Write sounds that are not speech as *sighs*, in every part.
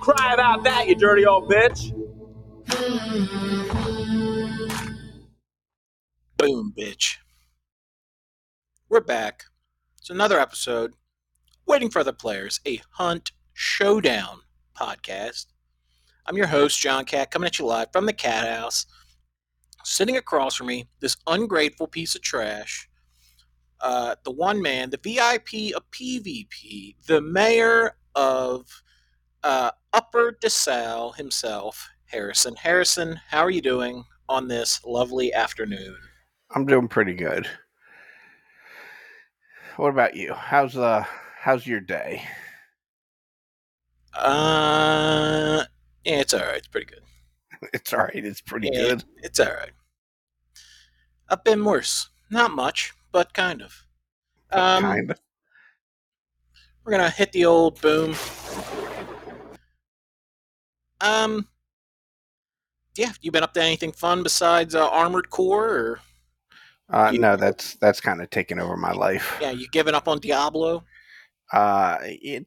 Cry about that, you dirty old bitch. Boom, bitch. We're back. It's another episode. Waiting for other players, a Hunt Showdown podcast. I'm your host, John Cat, coming at you live from the Cat House. Sitting across from me, this ungrateful piece of trash, uh, the one man, the VIP of PvP, the mayor of uh, Upper DeSalle himself, Harrison. Harrison, how are you doing on this lovely afternoon? I'm doing pretty good. What about you? How's uh how's your day? Uh, yeah, it's all right. It's pretty good. *laughs* It's all right. It's pretty Yeah, good. It's all right. I've been worse. Not much, but kind of. Um, kind of. We're gonna hit the old boom. Um, yeah, you been up to anything fun besides uh, Armored Core, or Uh, you- no, that's that's kind of taken over my life. yeah, you giving up on Diablo? Uh, it,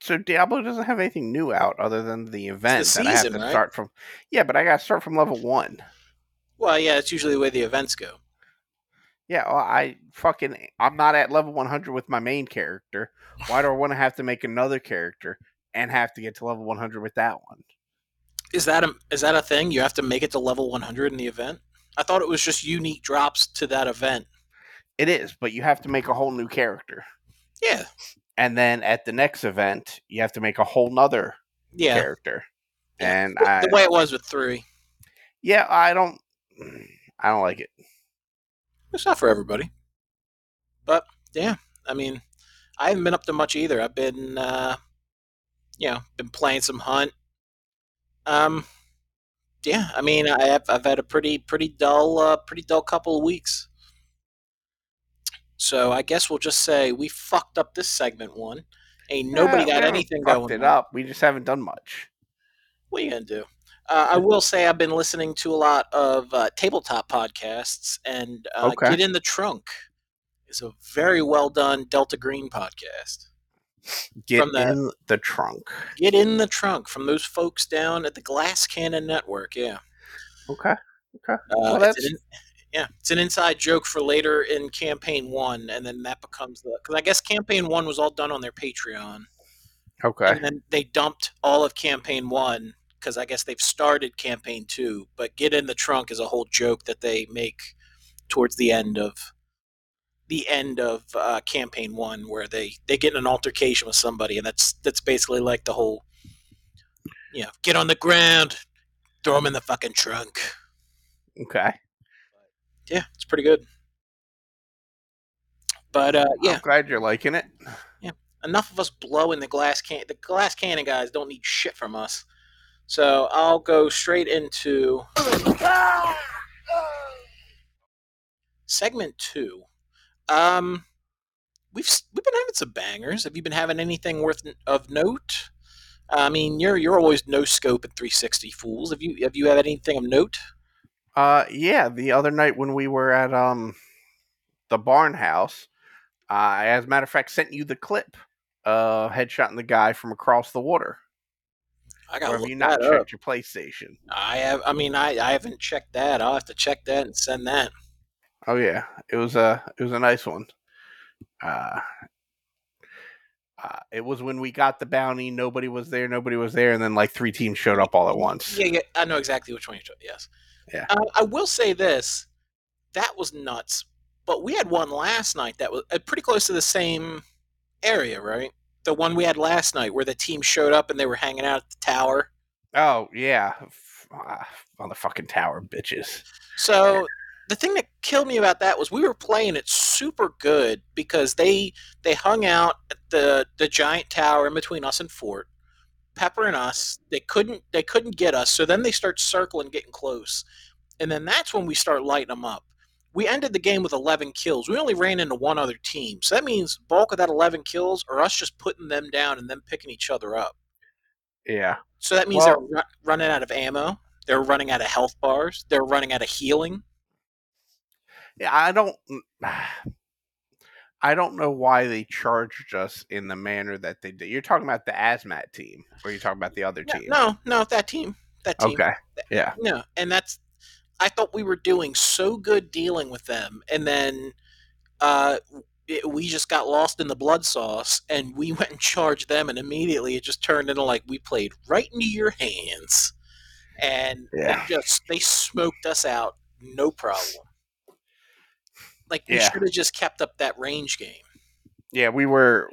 so Diablo doesn't have anything new out other than the event that I have to right? start from. Yeah, but I got to start from level one. Well, yeah, it's usually the way the events go. Yeah, well, I fucking I'm not at level 100 with my main character. Why do I want to have to make another character and have to get to level 100 with that one? Is that a is that a thing? You have to make it to level 100 in the event. I thought it was just unique drops to that event. It is, but you have to make a whole new character. Yeah, and then at the next event you have to make a whole nother yeah. character Yeah. and Well, I, the way it was with three, yeah i don't i don't like it it's not for everybody. But yeah, I mean, I haven't been up to much either. I've been, uh, you know, been playing some hunt. Um, yeah, I mean, I have, I've had a pretty pretty dull uh, pretty dull couple of weeks. So I guess we'll just say we fucked up this segment one. Ain't nobody Yeah, got anything fucked going. it on. up we just haven't done much What are you gonna do? Uh, I will say I've been listening to a lot of uh, tabletop podcasts, and uh, Okay. Get in the Trunk is a very well done Delta Green podcast. Get the- in the trunk Get in the Trunk from those folks down at the Glass Cannon Network. Yeah, okay uh, Well, it's that's- an yeah, it's an inside joke for later in campaign one, and then that becomes the because I guess campaign one was all done on their Patreon. okay and then they dumped all of campaign one because I guess they've started campaign two. But get in the trunk is a whole joke that they make towards the end of the end of uh, campaign one, where they they get in an altercation with somebody, and that's that's basically like the whole, you know, get on the ground, throw them in the fucking trunk. okay Yeah, it's pretty good. But uh, yeah, i'm glad you're liking it Yeah, enough of us blowing the glass can. The glass cannon guys don't need shit from us. So I'll go straight into segment two. Um, we've we've been having some bangers. Have you been having anything worth of note? I mean, you're you're always no scope at 360 fools. Have you have you had anything of note? uh yeah the other night when we were at um the barn house i as a matter of fact sent you the clip uh headshotting the guy from across the water I or got have you not that up. checked your playstation I have. I mean, I I haven't checked that. I'll have to check that and send that. Oh yeah, it was a it was a nice one. Uh, uh, it was when we got the bounty. Nobody was there. Nobody was there, and then like three teams showed up all at once. Yeah, yeah, I know exactly which one you're. Yes. Yeah. Uh, I will say this: that was nuts. But we had one last night that was uh, pretty close to the same area, right? The one we had last night, where the team showed up and they were hanging out at the tower. Oh yeah, ah, on the fucking tower, bitches. So the thing that killed me about that was we were playing it super good because they they hung out at the the giant tower in between us and Fort, Pepper and us. They couldn't they couldn't get us. So then they start circling, getting close, and then that's when we start lighting them up. We ended the game with 11 kills. We only ran into one other team. So that means bulk of that 11 kills are us just putting them down and them picking each other up. Yeah, So that means Well- they're ru- running out of ammo. They're running out of health bars. They're running out of healing. Yeah. I don't. *sighs* I don't know why they charged us in the manner that they did. You're talking about the Asmat team, or you're talking about the other No, team? no, no, that team, that team. Okay. Yeah. No, and that's I thought we were doing so good dealing with them, and then uh, it, we just got lost in the blood sauce, and we *laughs* went and charged them, and immediately it just turned into like we played right into your hands, and Yeah. just they smoked us out, no problem. Like we Yeah. should have just kept up that range game. Yeah, we were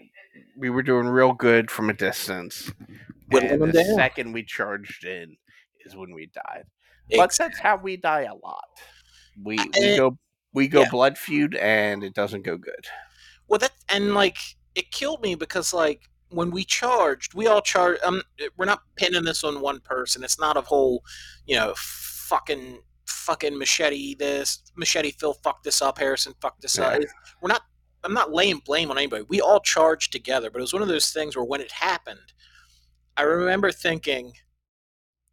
we were doing real good from a distance. And the down. second we charged in is when we died. But that's how we die a lot. We we go we go yeah. blood feud and it doesn't go good. Well, that and like it killed me because like when we charged, we all charged. Um, we're not pinning this on one person. It's not a whole, you know, fucking fucking machete this machete Phil fucked this up. Harrison fucked this up. Yeah. It's- We're not. I'm not laying blame on anybody. We all charged together, but it was one of those things where when it happened, I remember thinking,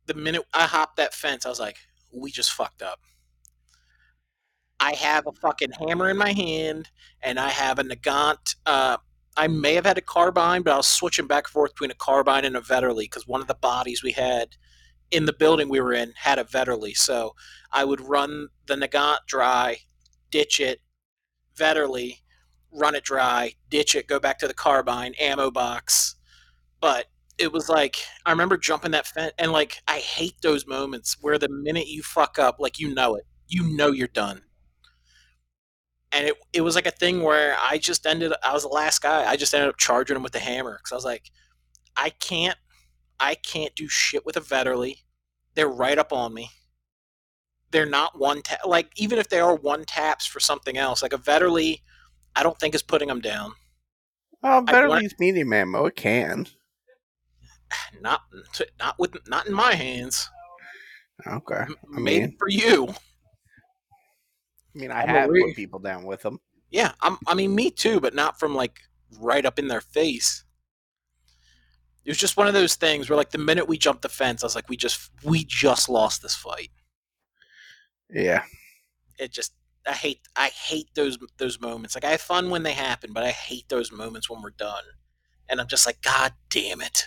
the minute I hopped that fence, I was like, we just fucked up. I have a fucking hammer in my hand and I have a Nagant. Uh, I may have had a carbine, but I was switching back and forth between a carbine and a Vetterli because one of the bodies we had in the building we were in had a Vetterli. So I would run the Nagant dry, ditch it, Vetterli, run it dry, ditch it, go back to the carbine, ammo box. But it was like I remember jumping that fence, and like I hate those moments where the minute you fuck up, like you know it, you know you're done and it it was like a thing where I just ended. I was the last guy. I just ended up charging him with the hammer because I was like, I can't, I can't do shit with a Vetterli. They're right up on me. They're not one tap. Like even if they are one taps for something else, like a Vetterli, I don't think is putting them down. Well, better want- medium ammo. It can. *sighs* Not, not with, not in my hands. Okay. I mean- for you. I mean, I I'm have put people down with them. Yeah, I'm, I mean, me too, but not from like right up in their face. It was just one of those things where, like, the minute we jumped the fence, I was like, we just, we just lost this fight. Yeah. It just, I hate, I hate those those moments. Like, I have fun when they happen, but I hate those moments when we're done. And I'm just like, God damn it!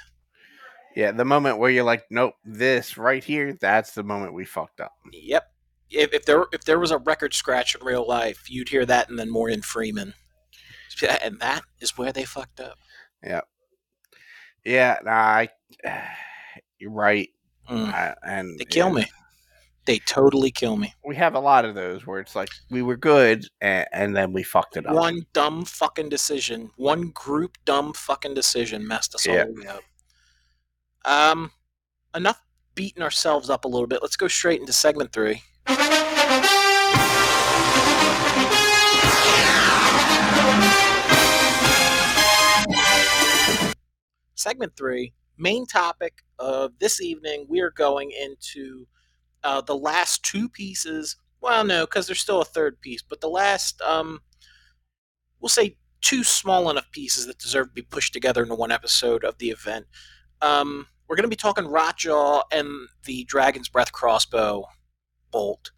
Yeah. The moment where you're like, nope, this right here, that's the moment we fucked up. Yep. If, if there if there was a record scratch in real life, you'd hear that, and then Morgan Freeman. *laughs* And that is where they fucked up. Yeah. Yeah, nah, I, *sighs* you're right. Mm. I, and They kill yeah, me. They totally kill me. We have a lot of those where it's like we were good and, and then we fucked it up. One dumb fucking decision, one group dumb fucking decision messed us Yeah. all the way up. Um, enough beating ourselves up a little bit. Let's go straight into segment three. Segment three, main topic of this evening, we are going into uh, the last two pieces. Well, no, because there's still a third piece, but the last, um, we'll say, two small enough pieces that deserve to be pushed together into one episode of the event. Um, we're going to be talking Rotjaw and the Dragon's Breath crossbow bolt.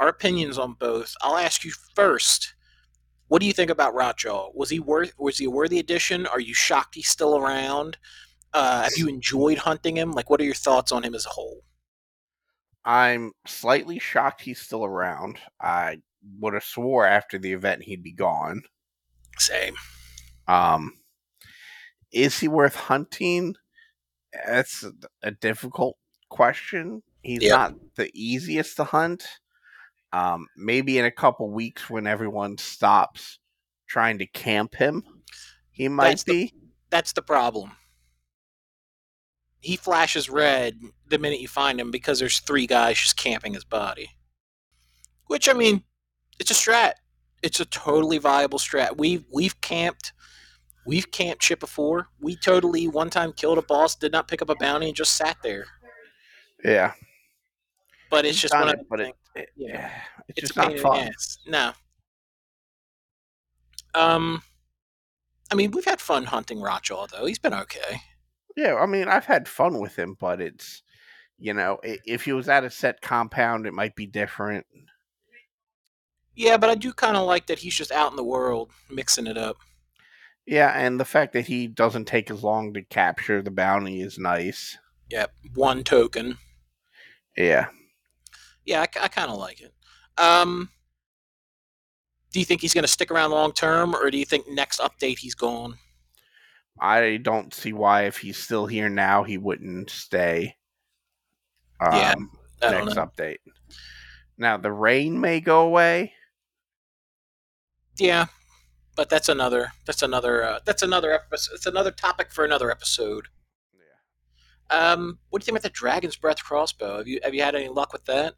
Our opinions on both. I'll ask you first. What do you think about Rotjaw? Was he worth? Was he a worthy addition? Are you shocked he's still around? Uh, have you enjoyed hunting him? Like, what are your thoughts on him as a whole? I'm slightly shocked he's still around. I would have swore after the event he'd be gone. Same. Um, is he worth hunting? That's a, difficult question. He's Yeah. not the easiest to hunt. Um, maybe in a couple weeks when everyone stops trying to camp him, he might That's the- be. That's the problem. He flashes red the minute you find him because there's three guys just camping his body. Which I mean, it's a strat. It's a totally viable strat. We've we've camped we've camped shit before. We totally one time killed a boss, did not pick up a bounty, and just sat there. yeah, But it's just one it, of the but it, things- it- yeah. it's, it's just not pain in the fun. No. Um, I mean, we've had fun hunting Rotjaw though. He's been okay. Yeah, I mean, I've had fun with him, but it's you know, if he was at a set compound, it might be different. Yeah, but I do kind of like that he's just out in the world mixing it up. Yeah, and the fact that he doesn't take as long to capture the bounty is nice. Yep, one token. Yeah. Yeah, I, I kind of like it. Um, do you think he's going to stick around long term, or do you think next update he's gone? I don't see why if he's still here now he wouldn't stay. Um, Yeah, next know. update. Now the rain may go away. Yeah, but that's another. That's another. Uh, that's another episode. It's another topic for another episode. Yeah. Um, what do you think about the Dragon's Breath crossbow? Have you have you had any luck with that?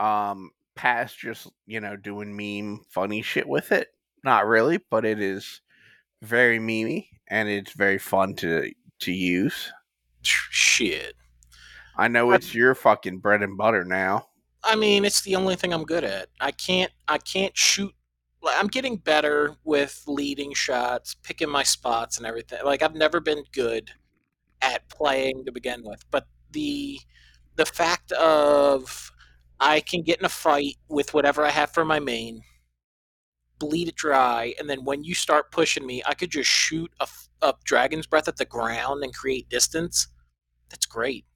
Um, past just you know doing meme funny shit with it. Not really, but it is very memey and it's very fun to to use. Shit. I know it's your fucking bread and butter now. I mean, it's the only thing I'm good at. I can't. I can't shoot. Like, I'm getting better with leading shots, picking my spots, and everything. Like I've never been good at playing to begin with, but the the fact of I can get in a fight with whatever I have for my main, bleed it dry, and then when you start pushing me, I could just shoot a, a dragon's breath at the ground and create distance. That's great.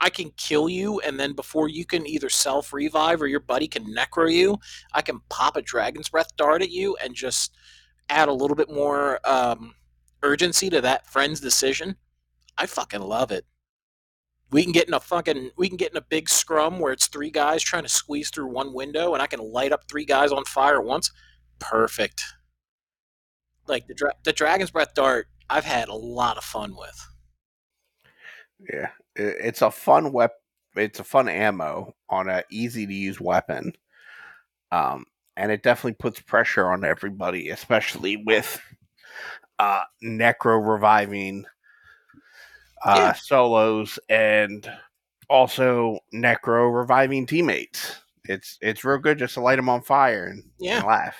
I can kill you, and then before you can either self revive or your buddy can necro you, I can pop a dragon's breath dart at you and just add a little bit more um, urgency to that friend's decision. I fucking love it. We can get in a fucking we can get in a big scrum where it's three guys trying to squeeze through one window, and I can light up three guys on fire at once. Perfect. Like the dra- the dragon's breath dart, I've had a lot of fun with. Yeah, it's a fun weapon It's a fun ammo on an easy to use weapon. Um, and it definitely puts pressure on everybody, especially with uh necro reviving uh Yeah. solos and also necro reviving teammates. It's it's real good just to light them on fire and, Yeah. and laugh.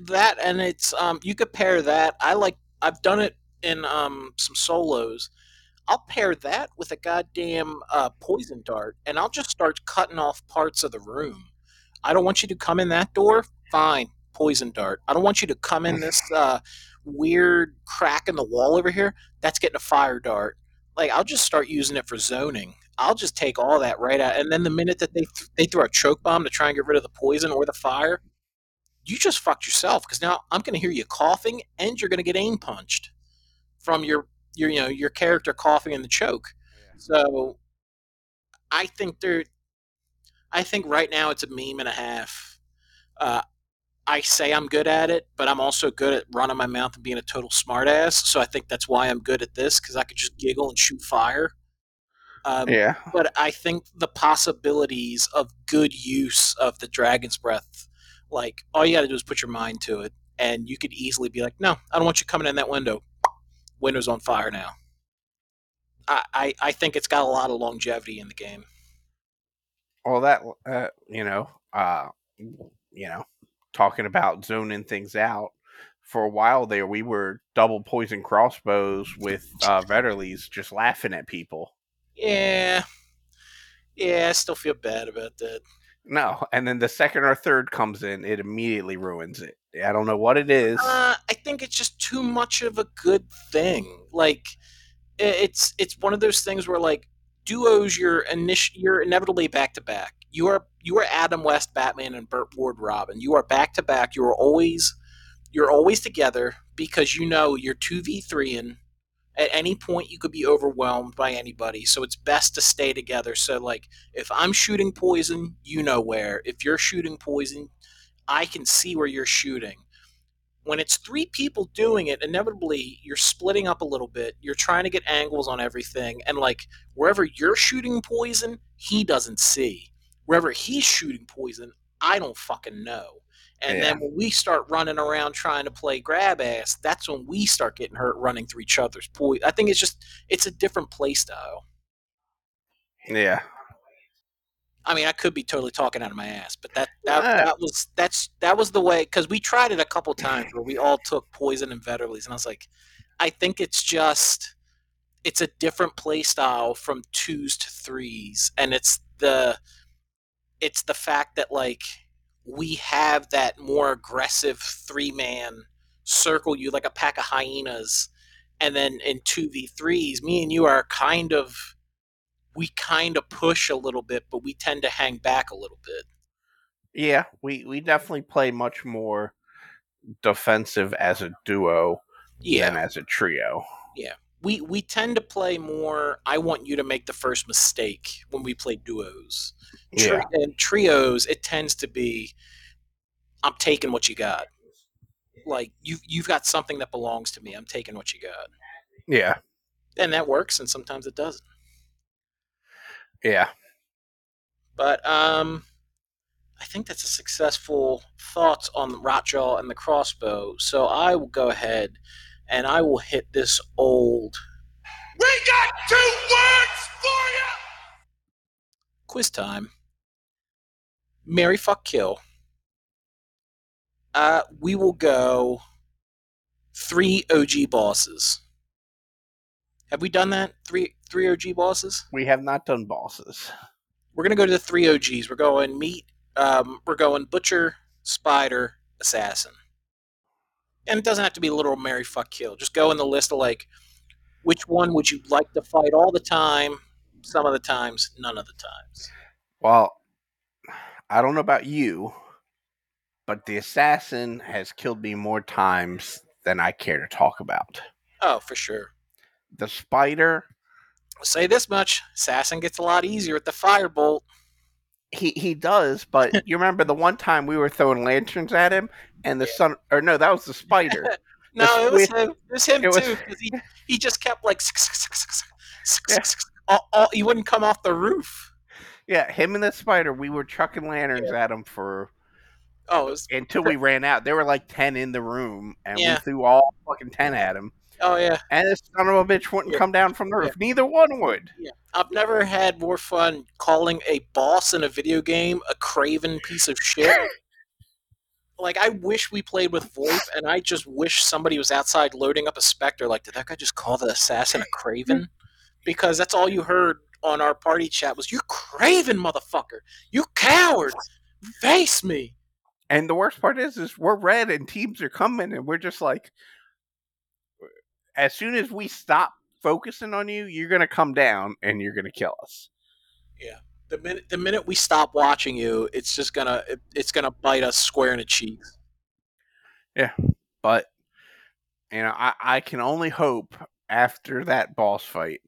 That and it's um you could pair that i like i've done it in um some solos i'll pair that with a goddamn uh poison dart and i'll just start cutting off parts of the room i don't want you to come in that door fine poison dart i don't want you to come in *laughs* this uh weird crack in the wall over here that's getting a fire dart like i'll just start using it for zoning i'll just take all that right out and then the minute that they th- they throw a choke bomb to try and get rid of the poison or the fire you just fucked yourself because now I'm going to hear you coughing and you're going to get aim punched from your your you know your character coughing in the choke. So I think there, I think right now it's a meme and a half. Uh, I say I'm good at it, but I'm also good at running my mouth and being a total smartass. So I think that's why I'm good at this because I could just giggle and shoot fire. Um, Yeah. but I think the possibilities of good use of the dragon's breath, like all you got to do is put your mind to it, and you could easily be like, "No, I don't want you coming in that window. Window's on fire now." I, I, I think it's got a lot of longevity in the game. Well, that uh, you know, uh, you know, talking about zoning things out. For a while there, we were double poison crossbows with uh, Vetterlies just laughing at people. Yeah, yeah, I still feel bad about that. No, and then the second or third comes in, it immediately ruins it. I don't know what it is. Uh, I think it's just too much of a good thing. Like, it's it's one of those things where like duos, you're init- you're inevitably back to back. You are you are Adam West Batman and Burt Ward Robin. You are back to back. You are always you're always together because you know you're two v three and at any point you could be overwhelmed by anybody. So it's best to stay together. So like if I'm shooting poison, you know where. If you're shooting poison, I can see where you're shooting when it's three people doing it, inevitably you're splitting up a little bit. You're trying to get angles on everything, and like wherever you're shooting poison, he doesn't see. Wherever he's shooting poison, I don't fucking know. And then when we start running around trying to play grab ass, that's when we start getting hurt running through each other's poison. I think it's just it's a different play style. yeah, I mean, I could be totally talking out of my ass, but that that, Yeah. that was that's that was the way because we tried it a couple times where we all took poison and Vetterlies, and I was like, I think it's just it's a different play style from twos to threes, and it's the it's the fact that like we have that more aggressive three man circle you like a pack of hyenas and then in 2v3s me and you are kind of we kind of push a little bit but we tend to hang back a little bit. Yeah, we we definitely play much more defensive as a duo yeah. than as a trio. We we tend to play more i want you to make the first mistake when we play duos. Tri- Yeah, and trios it tends to be i'm taking what you got. Like you you've got something that belongs to me. I'm taking what you got. Yeah, and that works and sometimes it doesn't. Yeah. but um i think that's a successful thoughts on the rotjaw and the crossbow. So i will go ahead and i will hit this old We got two words for you! quiz time. Mary fuck kill. Uh, we will go three OG bosses. Have we done that? Three three OG bosses. We have not done bosses. We're gonna go to the three OGs. We're going meat. Um, we're going butcher, spider, assassin. And it doesn't have to be literal Mary fuck kill. Just go in the list of like, which one would you like to fight all the time? Some of the times, none of the times. Well, I don't know about you, but the assassin has killed me more times than I care to talk about. Oh, for sure. The spider, I'll say this much: Assassin gets a lot easier with the firebolt. He he does, but *laughs* you remember the one time we were throwing lanterns at him and the sun or no, that was the *laughs* spider. No, The it was him. It was him it was- he he just kept like Yeah. all, all, he wouldn't come off the roof. yeah, him and the spider, we were chucking lanterns at him for Oh, it was, until we ran out. There were like ten in the room, and Yeah. we threw all fucking ten at him. Oh yeah. And this son of a bitch wouldn't Yeah. come down from the roof. Neither one would. Yeah. I've never had more fun calling a boss in a video game a craven piece of shit. *laughs* like I wish we played with VoIP, and I just wish somebody was outside loading up a Specter. Like, did that guy just call the assassin a craven? *laughs* Because that's all you heard on our party chat was, "You craven motherfucker! You coward! Face me!" And the worst part is, is we're red and teams are coming, and we're just like, as soon as we stop focusing on you, you're gonna come down and you're gonna kill us. Yeah. The minute the minute we stop watching you, it's just gonna it, it's gonna bite us square in the cheeks. Yeah, but you know, I, I can only hope after that boss fight.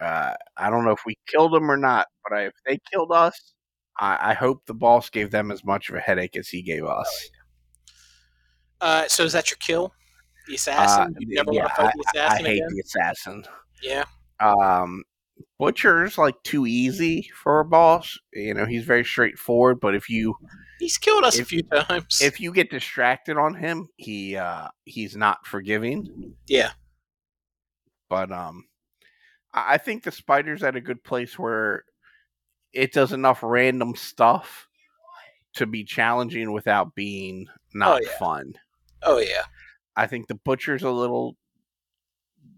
Uh, I don't know if we killed them or not, but I, if they killed us, I, I hope the boss gave them as much of a headache as he gave us. Uh, so is that your kill? The assassin? you never Uh, yeah, want to fight the I, I assassin hate again? the assassin. Yeah. Um, Butcher's like too easy for a boss. You know, he's very straightforward. But if you He's killed us a few times. if you get distracted on him, he uh he's not forgiving. yeah. But um, I I think the spider's at a good place where it does enough random stuff to be challenging without being not yeah. fun. Oh yeah. I think the butcher's a little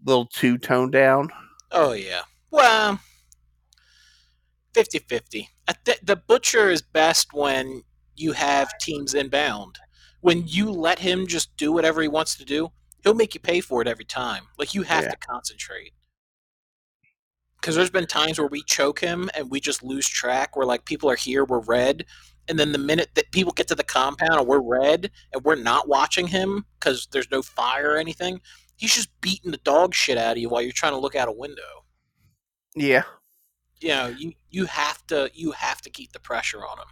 little too toned down. Oh yeah. Well, 50-50. I thi- the butcher is best when you have teams inbound. When you let him just do whatever he wants to do, he'll make you pay for it every time. Like you have Yeah. to concentrate. Because there's been times where we choke him and we just lose track. Where like people are here, we're red, and then the minute that people get to the compound and we're red and we're not watching him because there's no fire or anything, he's just beating the dog shit out of you while you're trying to look out a window Yeah. you know you you have to you have to keep the pressure on him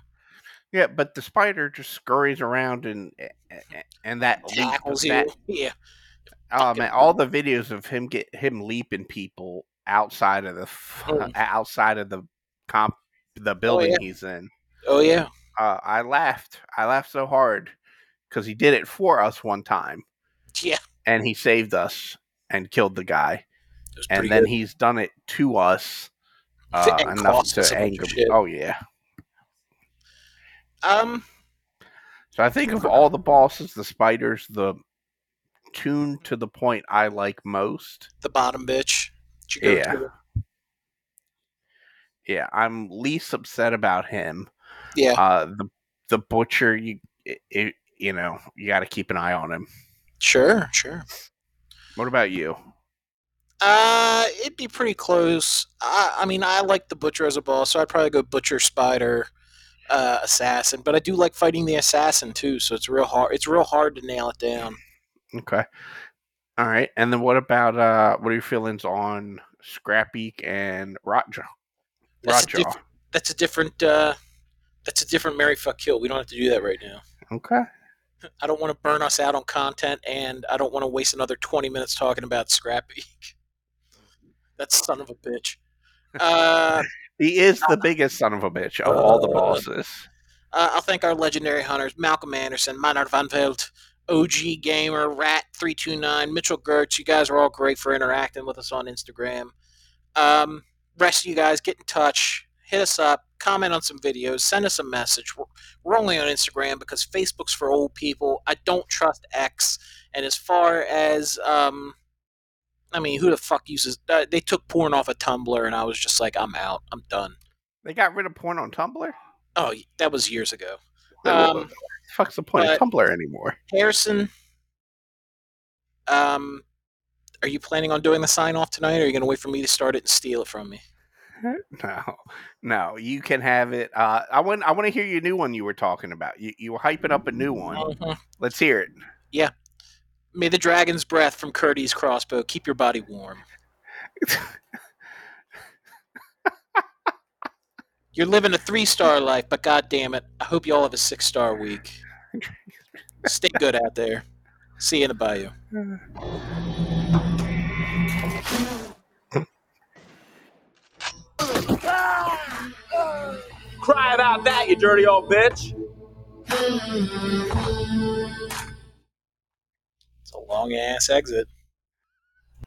Yeah, but the spider just scurries around and and that tackles you that, *laughs* yeah oh man, all the videos of him get him leaping people outside of the Mm. *laughs* outside of the comp the building yeah. he's in. oh yeah Uh, I laughed. I laughed so hard because he did it for us one time, yeah and he saved us and killed the guy. And then good. he's done it to us *laughs* uh, enough to a bunch of anger. me. Oh yeah. um So I think of all the bosses, the spiders, the tune to the point I like most. the bottom bitch Did you go Yeah. to? Yeah, I'm least upset about him. Yeah. Uh, the the butcher, you it, it, you know, you got to keep an eye on him. Sure, sure. What about you? Uh, it'd be pretty close. I, I mean, I like the butcher as a boss, so I'd probably go butcher, spider, uh, assassin. But I do like fighting the assassin too, so it's real hard. It's real hard to nail it down. Okay. All right. And then what about uh what are your feelings on Scrapbeak and Rotjaw? That's diff- that's a different. Uh, that's a different Mary fuck kill. We don't have to do that right now. Okay. I don't want to burn us out on content, and I don't want to waste another twenty minutes talking about Scrappy. that son of a bitch. Uh, *laughs* He is the biggest son of a bitch of all the Uh, bosses. Uh, I'll thank our legendary hunters Malcolm Anderson, Meinhard Van Veld, OG Gamer, Rat329, Mitchell Gertz. You guys are all great for interacting with us on Instagram. Um, rest of you guys, get in touch, hit us up, comment on some videos, send us a message. We're, we're only on Instagram because Facebook's for old people. I don't trust X. And as far as, um, I mean, who the fuck uses? Uh, they took porn off of Tumblr, and I was just like, I'm out. I'm done. They got rid of porn on Tumblr? Oh, that was years ago. Um, the fuck's the point of Tumblr anymore? Harrison, um, are you planning on doing the sign off tonight, or are you going to wait for me to start it and steal it from me? *laughs* No, no, you can have it. Uh, I want, I want to hear your new one you were talking about. You, you were hyping up a new one. Mhm. Let's hear it. Yeah. May the dragon's breath from Curdy's crossbow keep your body warm. *laughs* You're living a three star life, but god damn it, I hope you all have a six star week. Stay good out there. See you in the bayou. *sighs* *sighs* Cry about that, you dirty old bitch. It's a long ass exit.